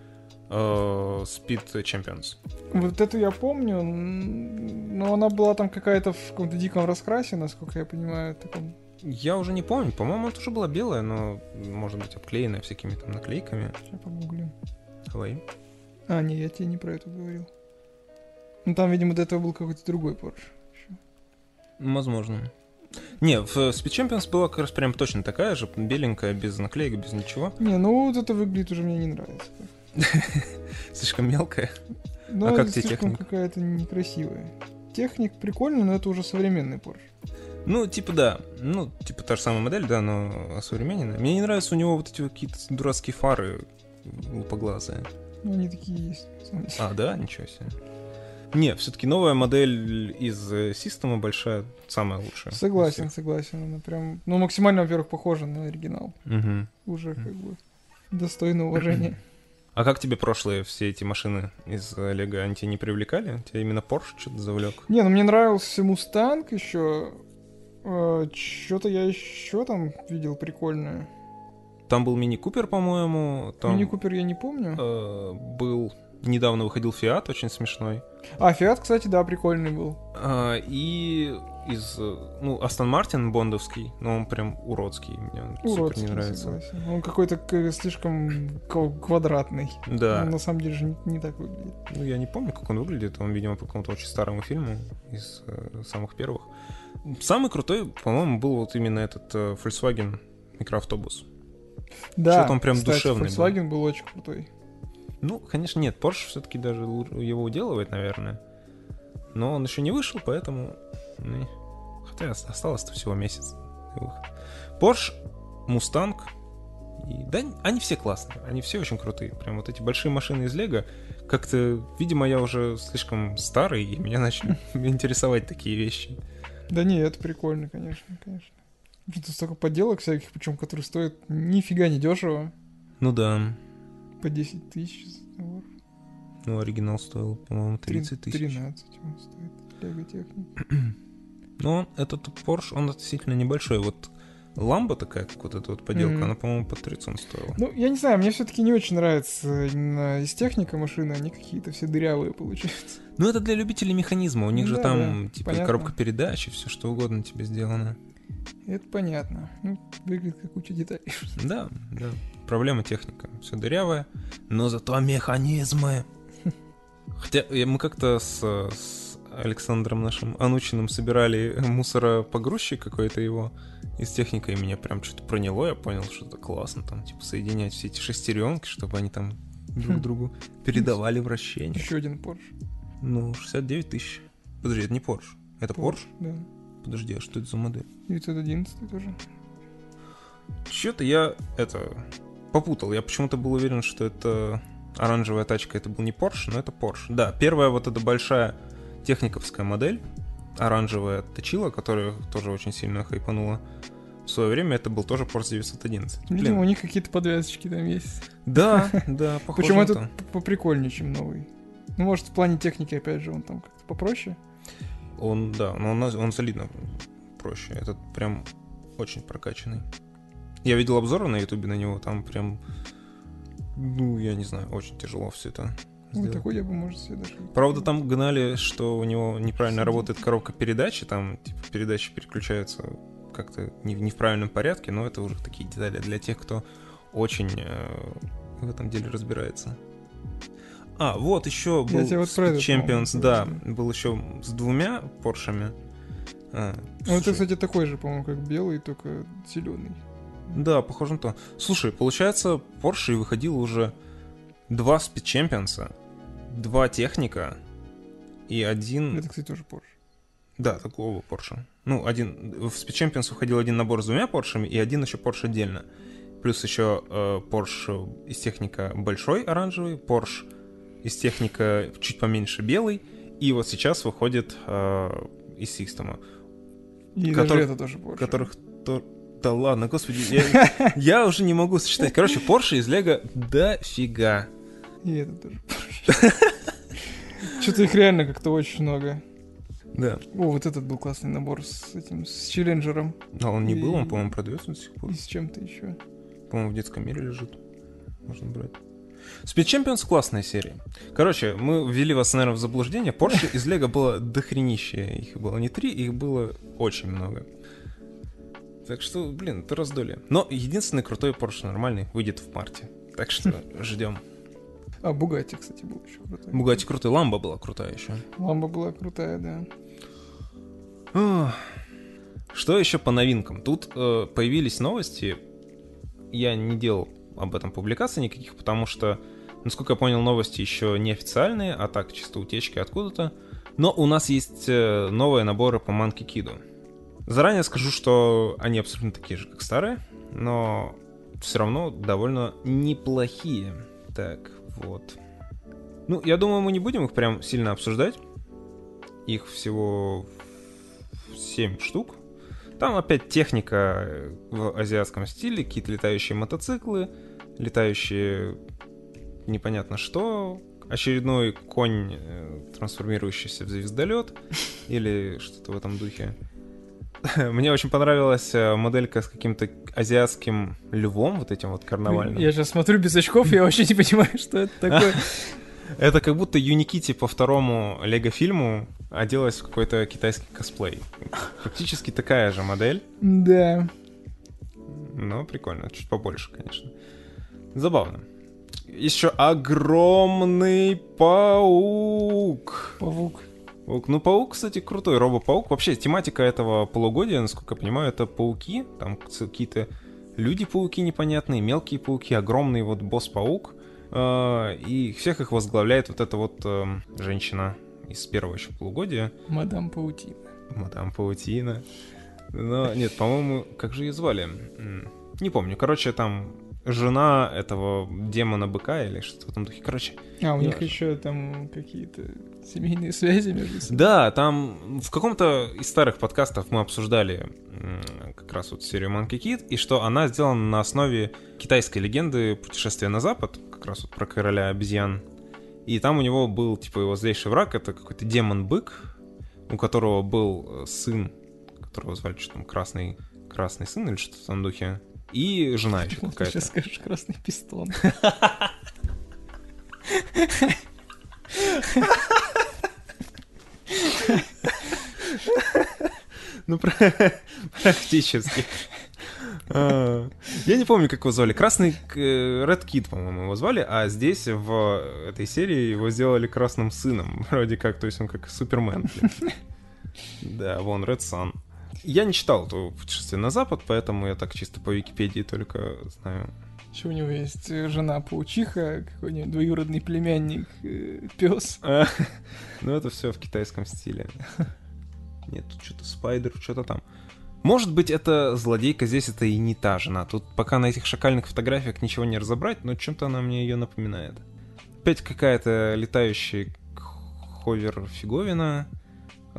Speed Champions. Вот эту я помню, но она была там какая-то в каком-то диком раскрасе, насколько я понимаю, таком... Я уже не помню, по-моему, это уже была белая, но может быть обклеенная всякими там наклейками. Сейчас погуглим. Давай. А, не, я тебе не про эту говорил. Ну там, видимо, до этого был какой-то другой Porsche. ещё. Возможно. Не, в Speed Champions была как раз прям точно такая же, беленькая, без наклеек, без ничего. Не, ну вот это выглядит уже мне не нравится. Слишком мелкая. Ну, А как тебе техника? какая-то некрасивая. Техник прикольный, но это уже современный Porsche. Ну, типа, да. Ну, типа, та же самая модель, да, но осовремененная. Мне не нравятся у него вот эти какие-то дурацкие фары лупоглазые. Ну, они такие есть. А, да? Ничего себе. Не, все-таки новая модель из э, Система большая, самая лучшая. Согласен, согласен. Она прям, ну, максимально, во-первых, похожа на оригинал. Мгм. Уже как бы достойно уважения. А как тебе прошлые все эти машины из Лего? Они тебя не привлекали? Тебя именно Porsche что-то завлек? Не, ну мне нравился Мустанг еще. Что-то я еще там видел прикольное. Там был Мини Купер, по-моему. Там Мини Купер я не помню. э, был... Недавно выходил Фиат, очень смешной. А, Фиат, кстати, да, прикольный был. А, и из, э, ну, Астон Мартин бондовский, но он прям уродский, мне он супер Уродский, не нравится. согласен. Он какой-то слишком квадратный. Да, Он на самом деле же не, не так выглядит. ну я не помню, как он выглядит, он, видимо, по какому-то очень старому фильму из э, самых первых. Самый крутой, по-моему, был вот именно этот э, Volkswagen микроавтобус. Да, Что-то он прям кстати, душевный был. Volkswagen был очень крутой. Ну, конечно, нет, Porsche все-таки даже его уделывает, наверное. Но он еще не вышел, поэтому... Хотя ост- осталось-то всего месяц. Porsche, Mustang, и... да, они все классные, они все очень крутые. Прям вот эти большие машины из Лего, как-то, видимо, я уже слишком старый, и меня начали интересовать такие вещи. Да не, это прикольно, конечно, конечно. Что-то столько подделок всяких, причем которые стоят нифига не дешево. Ну да, По 10 тысяч. долларов. ну оригинал стоил, по-моему, 30 тысяч. 13 он стоит. Лего техник. Но этот Porsche, он относительно небольшой. Вот ламба такая, как вот эта вот поделка, Мгм. она, по-моему, под 30 стоила. Ну, я не знаю, мне все-таки не очень нравится из техника машины, они какие-то все дырявые получаются. Ну, это для любителей механизма. У них Ну же да, там, да, типа, и понятно. коробка передач, и все что угодно тебе сделано. Это понятно. Ну, выглядит как куча деталей. Да, да. Проблема техника. Все дырявое, но зато механизмы. Хотя э, мы как-то с, с Александром нашим Анучиным собирали мусоропогрузчик какой-то его из техника, и меня прям что-то проняло, я понял, что это классно, там, типа, соединять все эти шестеренки, чтобы они там друг Хм. другу передавали вращение. Еще один Porsche. Ну, 69 тысяч. Подожди, это не Porsche. Это Porsche? Да. Подожди, а что это за модель? 911 тоже. Что-то я это попутал. Я почему-то был уверен, что это оранжевая тачка, это был не Porsche, но это Porsche. Да, первая вот эта большая техниковская модель, оранжевая точила, которая тоже очень сильно хайпанула в свое время, это был тоже Porsche 911. Видимо, Блин. у них какие-то подвязочки там есть. Да, да, похоже Почему этот то. поприкольнее, чем новый? Ну, может, в плане техники, опять же, он там как-то попроще. Он, да, но он, он солидно проще. Этот прям очень прокачанный. Я видел обзоры на ютубе на него, там прям, ну, я не знаю, очень тяжело все это Ну, сделать. такой я бы, может, себе даже... Правда, там гнали, что у него неправильно работает коробка передачи, там типа, передачи переключаются как-то не, в- не в правильном порядке, но это уже такие детали для тех, кто очень э, в этом деле разбирается. А, вот еще Я был тебе вот это, Champions, да, был еще с двумя Поршами. А, Ну, это, кстати, такой же, по-моему, как белый, только зеленый. Да, похоже на то. Слушай, получается, Porsche выходил уже два Champions, два техника и один... Это, кстати, тоже Porsche. Да, такого Porsche. Ну, один... В Speed Champions выходил один набор с двумя Porsche и один еще Porsche отдельно. Плюс еще э, Porsche из техника большой оранжевый, Porsche из техника чуть поменьше белый, и вот сейчас выходит э, из система, И Который- это тоже Porsche. которых... то- Да ладно, господи, я, я уже не могу сочетать. Короче, Porsche из Лего дофига. И это тоже. Что-то их реально как-то очень много. Да. О, вот этот был классный набор с этим, с челленджером Но он не был, он, И- по-моему, продается до сих пор. и с чем-то еще. По-моему, в детском мире лежит. Можно брать. Speed Champions классная серия. Короче, мы ввели вас, наверное, в заблуждение. Porsche из Лего было дохренище. Их было не три, их было очень много. Так что, блин, это раздолье. Но единственный крутой Porsche нормальный выйдет в марте. Так что ждем. А, Бугатти, кстати, был еще крутой. Бугати крутой, Ламба была крутая еще. Ламба была крутая, да. Что еще по новинкам? Тут э, появились новости. Я не делал об этом публикаций никаких, потому что, насколько я понял, новости еще не официальные, а так чисто утечки откуда-то. Но у нас есть э, новые наборы по Monkey Kid. Заранее скажу, что они абсолютно такие же, как старые, но все равно довольно неплохие. Так, вот. Ну, я думаю, мы не будем их прям сильно обсуждать. Их всего 7 штук. Там опять техника э, в азиатском стиле, какие-то летающие мотоциклы, летающие непонятно что, очередной конь, э, трансформирующийся в звездолет, или что-то в этом духе. Мне очень понравилась э, моделька с каким-то азиатским львом, вот этим вот карнавальным. Я сейчас смотрю без очков, я вообще не понимаю, что это такое. Это как будто Юникити по второму Лего-фильму оделась в какой-то китайский косплей. Практически такая же модель, Да. но прикольно. Чуть побольше, конечно. Забавно. Еще огромный паук. Павук. Паук. Ну, паук, кстати, крутой. Робо-паук. Вообще, тематика этого полугодия, насколько я понимаю, это пауки. Там какие-то люди-пауки непонятные, мелкие пауки, огромный вот босс-паук. А, И всех их возглавляет вот эта вот эм, женщина из первого еще полугодия. Мадам Паутина. Мадам Паутина. Но нет, по-моему, как же ее звали? Не помню. Короче, там жена этого демона-быка или что-то в этом духе. Короче, А, у них еще там какие-то семейные связи между собой. Да, там в каком-то из старых подкастов мы обсуждали как раз вот серию Monkey Kid, и что она сделана на основе китайской легенды «Путешествие на запад», как раз вот про короля обезьян. И там у него был, типа, его злейший враг, это какой-то демон-бык, у которого был э, сын, которого звали что там, Красный, Красный сын или что-то в том духе, и жена еще Вот Ты какая-то. сейчас скажешь красный пистон. Ну, пра- практически. А, Я не помню, как его звали. Красный Red Kid, по-моему, его звали, а здесь в этой серии его сделали красным сыном, вроде как, то есть он как Супермен. Да, вон, Red Sun. Я не читал то путешествие на запад, поэтому я так чисто по Википедии только знаю. Еще у него есть э, жена паучиха, какой-нибудь двоюродный племянник, пес. А, Ну, это все в китайском стиле. Нет, тут что-то спайдер, что-то там. Может быть, эта злодейка здесь это и не та жена. Тут пока на этих шакальных фотографиях ничего не разобрать, но чем-то она мне ее напоминает. Опять какая-то летающая ховер-фиговина.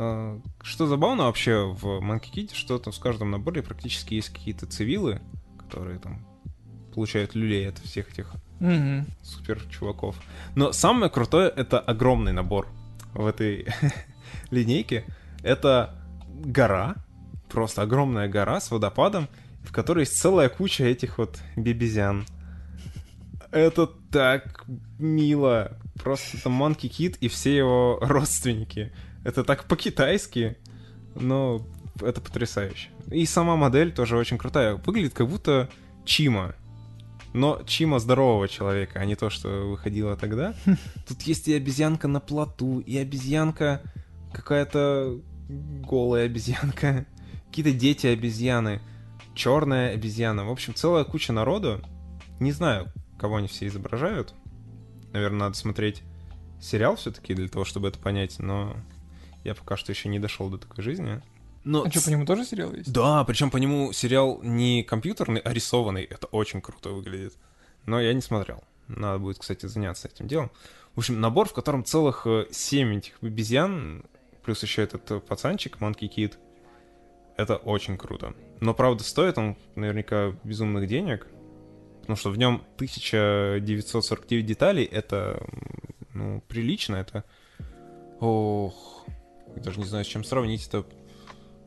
А, что забавно вообще в Monkey Kid, что там с каждым наборе практически есть какие-то цивилы, которые там получают люлей от всех этих Мгм. супер чуваков. Но самое крутое это огромный набор в этой линейке. Это гора, просто огромная гора с водопадом, в которой есть целая куча этих вот бебезян. Это так мило. Просто это Monkey Kid и все его родственники. Это так по-китайски, но это потрясающе. И сама модель тоже очень крутая. Выглядит как будто Чима. Но Чима здорового человека, а не то, что выходило тогда. Тут есть и обезьянка на плоту, и обезьянка какая-то голая обезьянка, какие-то дети обезьяны, черная обезьяна. В общем, целая куча народу. Не знаю, кого они все изображают. Наверное, надо смотреть сериал все-таки для того, чтобы это понять, но я пока что еще не дошел до такой жизни. Но А что, по нему тоже сериал есть? да, причем по нему сериал не компьютерный, а рисованный. Это очень круто выглядит. Но я не смотрел. Надо будет, кстати, заняться этим делом. В общем, набор, в котором целых э, семь этих обезьян, плюс еще этот э, пацанчик, Monkey Kid. Это очень круто. Но, правда, стоит он наверняка безумных денег, потому что в нем 1949 деталей. Это, ну, прилично. Это, ох, даже не знаю, с чем сравнить. Это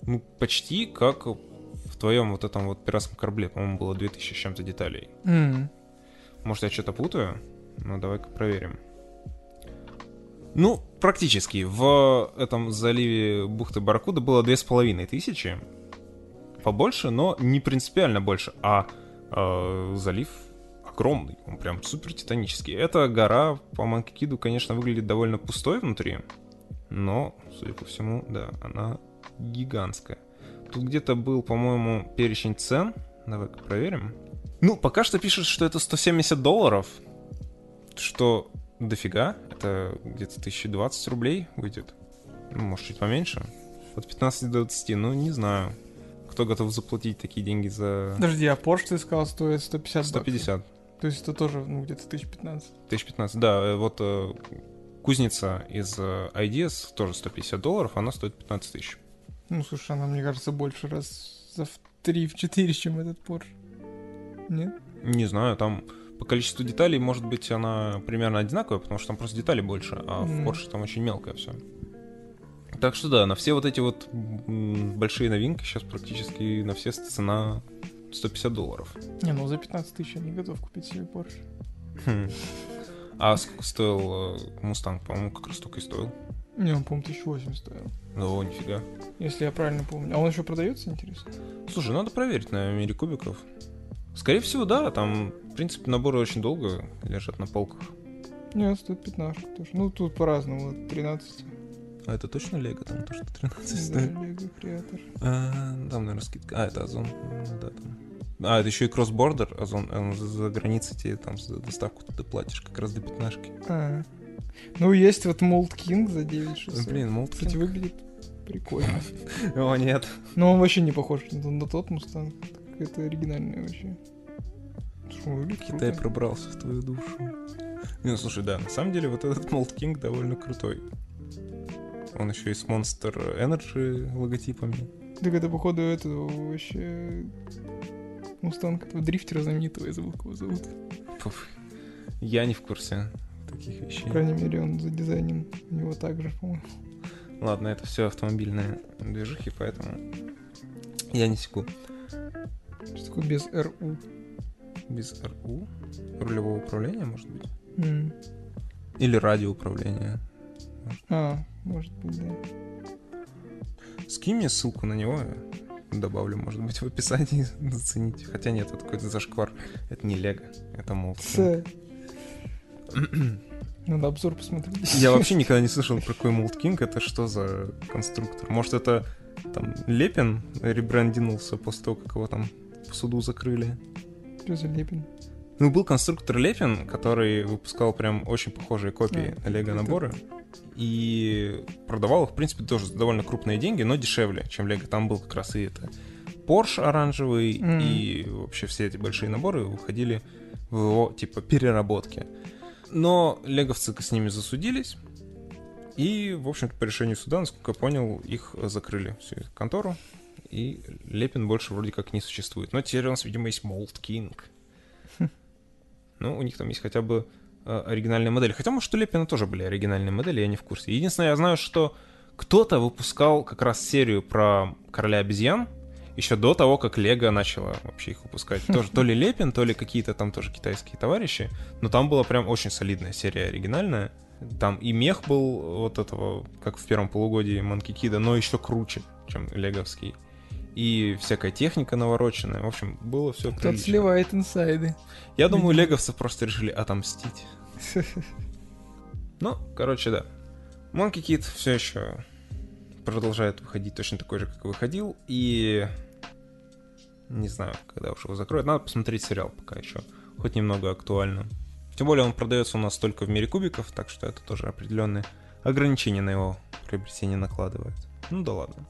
ну, почти как в твоем вот этом вот пиратском корабле, по-моему, было 2000 с чем-то деталей. М. Может, я что-то путаю? Ну, давай-ка проверим. Ну, практически. В этом заливе бухты Барракуда было две с половиной тысячи. Побольше, но не принципиально больше. А э, залив огромный. Он прям супер титанический. Эта гора по Манкикиду, конечно, выглядит довольно пустой внутри. Но, судя по всему, да, она гигантская. Тут где-то был, по-моему, перечень цен. Давай-ка проверим. Ну, пока что пишут, что это 170 долларов. Что дофига. Это где-то 1020 рублей выйдет. Ну, может, чуть поменьше. От 15 до 20. Ну, не знаю. Кто готов заплатить такие деньги за Подожди, а Porsche ты сказал стоит 150 баксов? 150? То есть это тоже, ну, где-то 1015. 1015. Да, э, вот э, кузница из э, IDS тоже 150 долларов, она стоит 15 тысяч. Ну, слушай, она, мне кажется, больше раз за в 3-4, чем этот Porsche. Нет? Не знаю, там по количеству деталей, может быть, она примерно одинаковая, потому что там просто деталей больше, а Мгм. в Porsche там очень мелкое все. Так что да, на все вот эти вот большие новинки сейчас практически на все цена 150 долларов. Не, ну за 15 тысяч я не готов купить себе Porsche. А сколько стоил Мустанг? По-моему, как раз столько и стоил. Не, он, по-моему, 1008 стоил. О, нифига. Если я правильно помню. А он еще продается, интересно? Слушай, надо проверить на мире кубиков. Скорее всего, да, там, в принципе, наборы очень долго лежат на полках. Нет, стоит 15 тоже. Ну, тут по-разному. Вот 13. А это точно Лего? Там то, что 13 Да, стоит? Lego Creator. А, там, наверное, скидка. А, это Озон. Ну, да, там. А, это еще и cross-border, Озон. Он за, за границей тебе там за доставку ты платишь как раз до пятнашки. А. Ну, есть вот Mold King за 9600. Блин, Mold Кстати, выглядит прикольно. О, нет. Но он вообще не похож на, тот Мустанг. Это оригинальный вообще. Китай пробрался в твою душу. Не, ну слушай, да, на самом деле вот этот Mold King довольно крутой. Он еще и с Monster Energy логотипами. Так это, походу, этого вообще... Мустанг этого дрифтера знаменитого, я забыл, как его зовут. Пф, Я не в курсе таких вещей. По крайней мере, он за дизайном у него также, по-моему. Ладно, это все автомобильные движухи, поэтому я не секу. Что такое без РУ? Без РУ? Рулевого управления, может быть? М. Или радиоуправления. А, может быть, да. Скинь мне ссылку на него, добавлю, может быть, в описании зацените. Хотя нет, это какой-то зашквар. Это не Лего, это. С. Надо обзор посмотреть. Я вообще никогда не слышал про какой Mold King. Это что за конструктор? Может, это там Lepin ребрендинулся после того, как его там в суду закрыли? Что за Лепин? Ну, был конструктор Лепин, который выпускал прям очень похожие копии А, Лего наборы. И продавал их, в принципе, тоже за довольно крупные деньги, но дешевле, чем Лего. Там был как раз и это Porsche оранжевый Мгм. и вообще все эти большие наборы уходили в его, типа, переработке. Но леговцы с ними засудились, и, в общем-то, по решению суда, насколько я понял, их закрыли, всю эту контору, и Лепин больше вроде как не существует. Но теперь у нас, видимо, есть Mold King. Ну, у них там есть хотя бы э, оригинальные модели. Хотя, может, у Лепина тоже были оригинальные модели, я не в курсе. Единственное, я знаю, что кто-то выпускал как раз серию про короля обезьян еще до того, как Лего начала вообще их выпускать. Тоже то ли Лепин, то ли какие-то там тоже китайские товарищи. Но там была прям очень солидная серия оригинальная. Там и мех был вот этого, как в первом полугодии Манки Кида, но еще круче, чем леговский. И всякая техника навороченная. В общем, было все Кто-то сливает инсайды. Я думаю, леговцы просто решили отомстить. Ну, короче, да. Monkey Kid все еще продолжает выходить точно такой же, как выходил. И не знаю, когда уж его закроют. Надо посмотреть сериал пока еще. Хоть немного актуально. Тем более он продается у нас только в мире кубиков, так что это тоже определенные ограничения на его приобретение накладывает. Ну да ладно.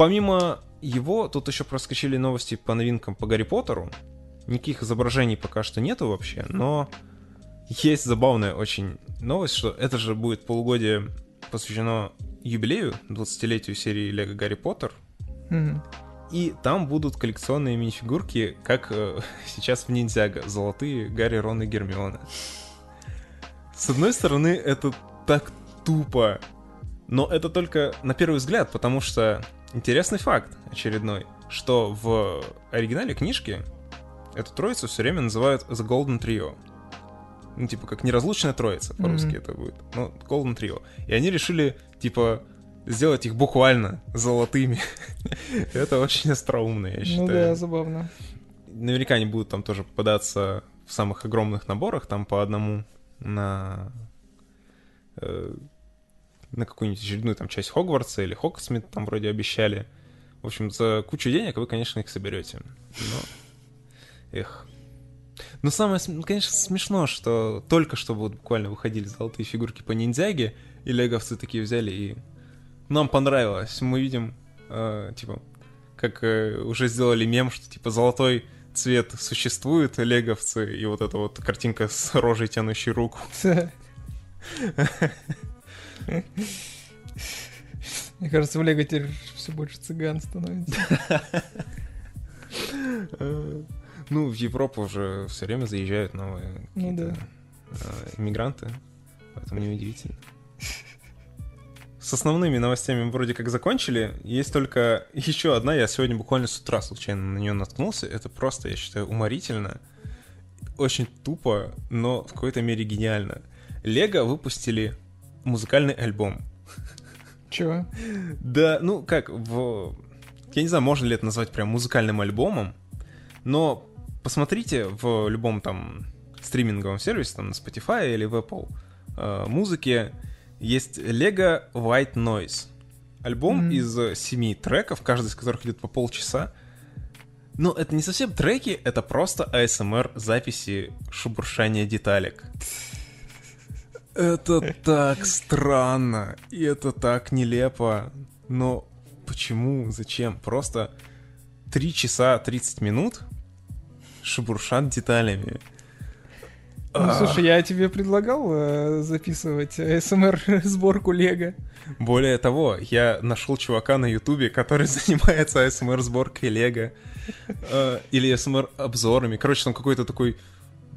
Помимо его, тут еще проскочили новости по новинкам по Гарри Поттеру. Никаких изображений пока что нету вообще, но есть забавная очень новость, что это же будет полугодие посвящено юбилею, 20-летию серии Лего Гарри Поттер. Мгм. И там будут коллекционные минифигурки, как э, сейчас в Ниндзяго, золотые Гарри, Рон и Гермиона. С одной стороны, это так тупо, но это только на первый взгляд, потому что интересный факт очередной, что в оригинале книжки эту троицу все время называют The Golden Trio. Ну, типа, как неразлучная троица, по-русски Мгм. это будет. Ну, Golden Trio. И они решили, типа, сделать их буквально золотыми. Это очень остроумно, я Ну считаю. да, забавно. Наверняка они будут там тоже попадаться в самых огромных наборах, там по одному на э, на какую-нибудь очередную там часть Хогвартса или Хогсмит там вроде обещали. В общем, за кучу денег вы, конечно, их соберете. Но... Эх. Но самое, ну, конечно, смешно, что только что вот буквально выходили золотые фигурки по ниндзяге, и леговцы такие взяли и... Нам понравилось. Мы видим, э, типа, как э, уже сделали мем, что, типа, золотой цвет существует, леговцы, и вот эта вот картинка с рожей, тянущей руку. Мне кажется, в Лего теперь все больше цыган становится. Э, Ну, в Европу уже все время заезжают новые Ну какие-то, э, иммигранты, поэтому неудивительно. С основными новостями мы вроде как закончили. Есть только еще одна. Я сегодня буквально с утра случайно на нее наткнулся. Это просто, я считаю, уморительно. Очень тупо, но в какой-то мере гениально. Лего выпустили музыкальный альбом. Чего? Да, ну как, в... Я не знаю, можно ли это назвать прям музыкальным альбомом, но посмотрите в любом там стриминговом сервисе, там на Spotify или в Apple э, музыке, есть Lego White Noise. Альбом Мгм. из семи треков, каждый из которых идет по полчаса. Но это не совсем треки, это просто ASMR записи шебуршания деталек. Это так странно, и это так нелепо. Но почему, зачем? Просто 3 часа 30 минут шебуршат деталями. Ну, А, слушай, я тебе предлагал э, записывать СМР сборку Лего. Более того, я нашел чувака на Ютубе, который занимается ASMR сборкой Лего э, или ASMR обзорами. Короче, там какой-то такой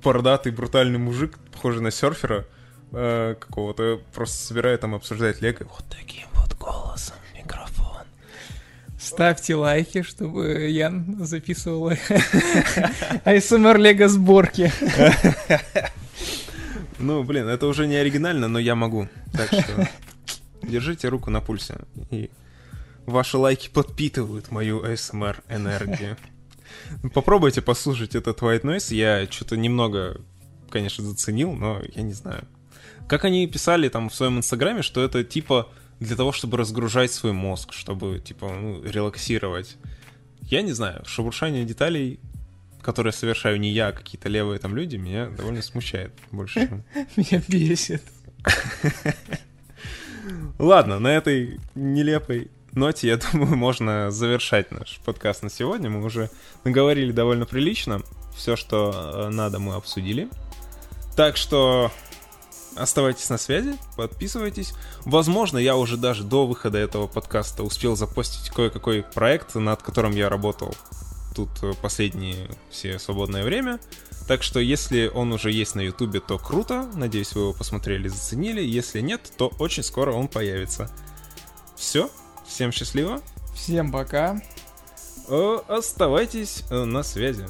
бородатый, брутальный мужик, похожий на серфера э, какого-то, просто собирает там обсуждает Лего. Вот таким вот голосом микрофон. Ставьте лайки, чтобы Ян записывал АСМР Лего сборки. Ну, блин, это уже не оригинально, но я могу. Так что держите руку на пульсе. И ваши лайки подпитывают мою ASMR энергию. Попробуйте послушать этот White Noise. Я что-то немного, конечно, заценил, но я не знаю. Как они писали там в своем инстаграме, что это типа для того, чтобы разгружать свой мозг, чтобы типа ну, релаксировать. Я не знаю, шебуршание деталей, которые совершаю не я, а какие-то левые там люди, меня довольно смущает больше, Меня бесит. Ладно, на этой нелепой ноте, я думаю, можно завершать наш подкаст на сегодня. Мы уже наговорили довольно прилично. Все, что э, надо, мы обсудили. Так что оставайтесь на связи, подписывайтесь. Возможно, я уже даже до выхода этого подкаста успел запостить кое-какой проект, над которым я работал тут э, последние все свободное время. Так что если он уже есть на ютубе, то круто. Надеюсь, вы его посмотрели, заценили. Если нет, то очень скоро он появится. Все. Всем счастливо. Всем пока. Э, оставайтесь э, на связи.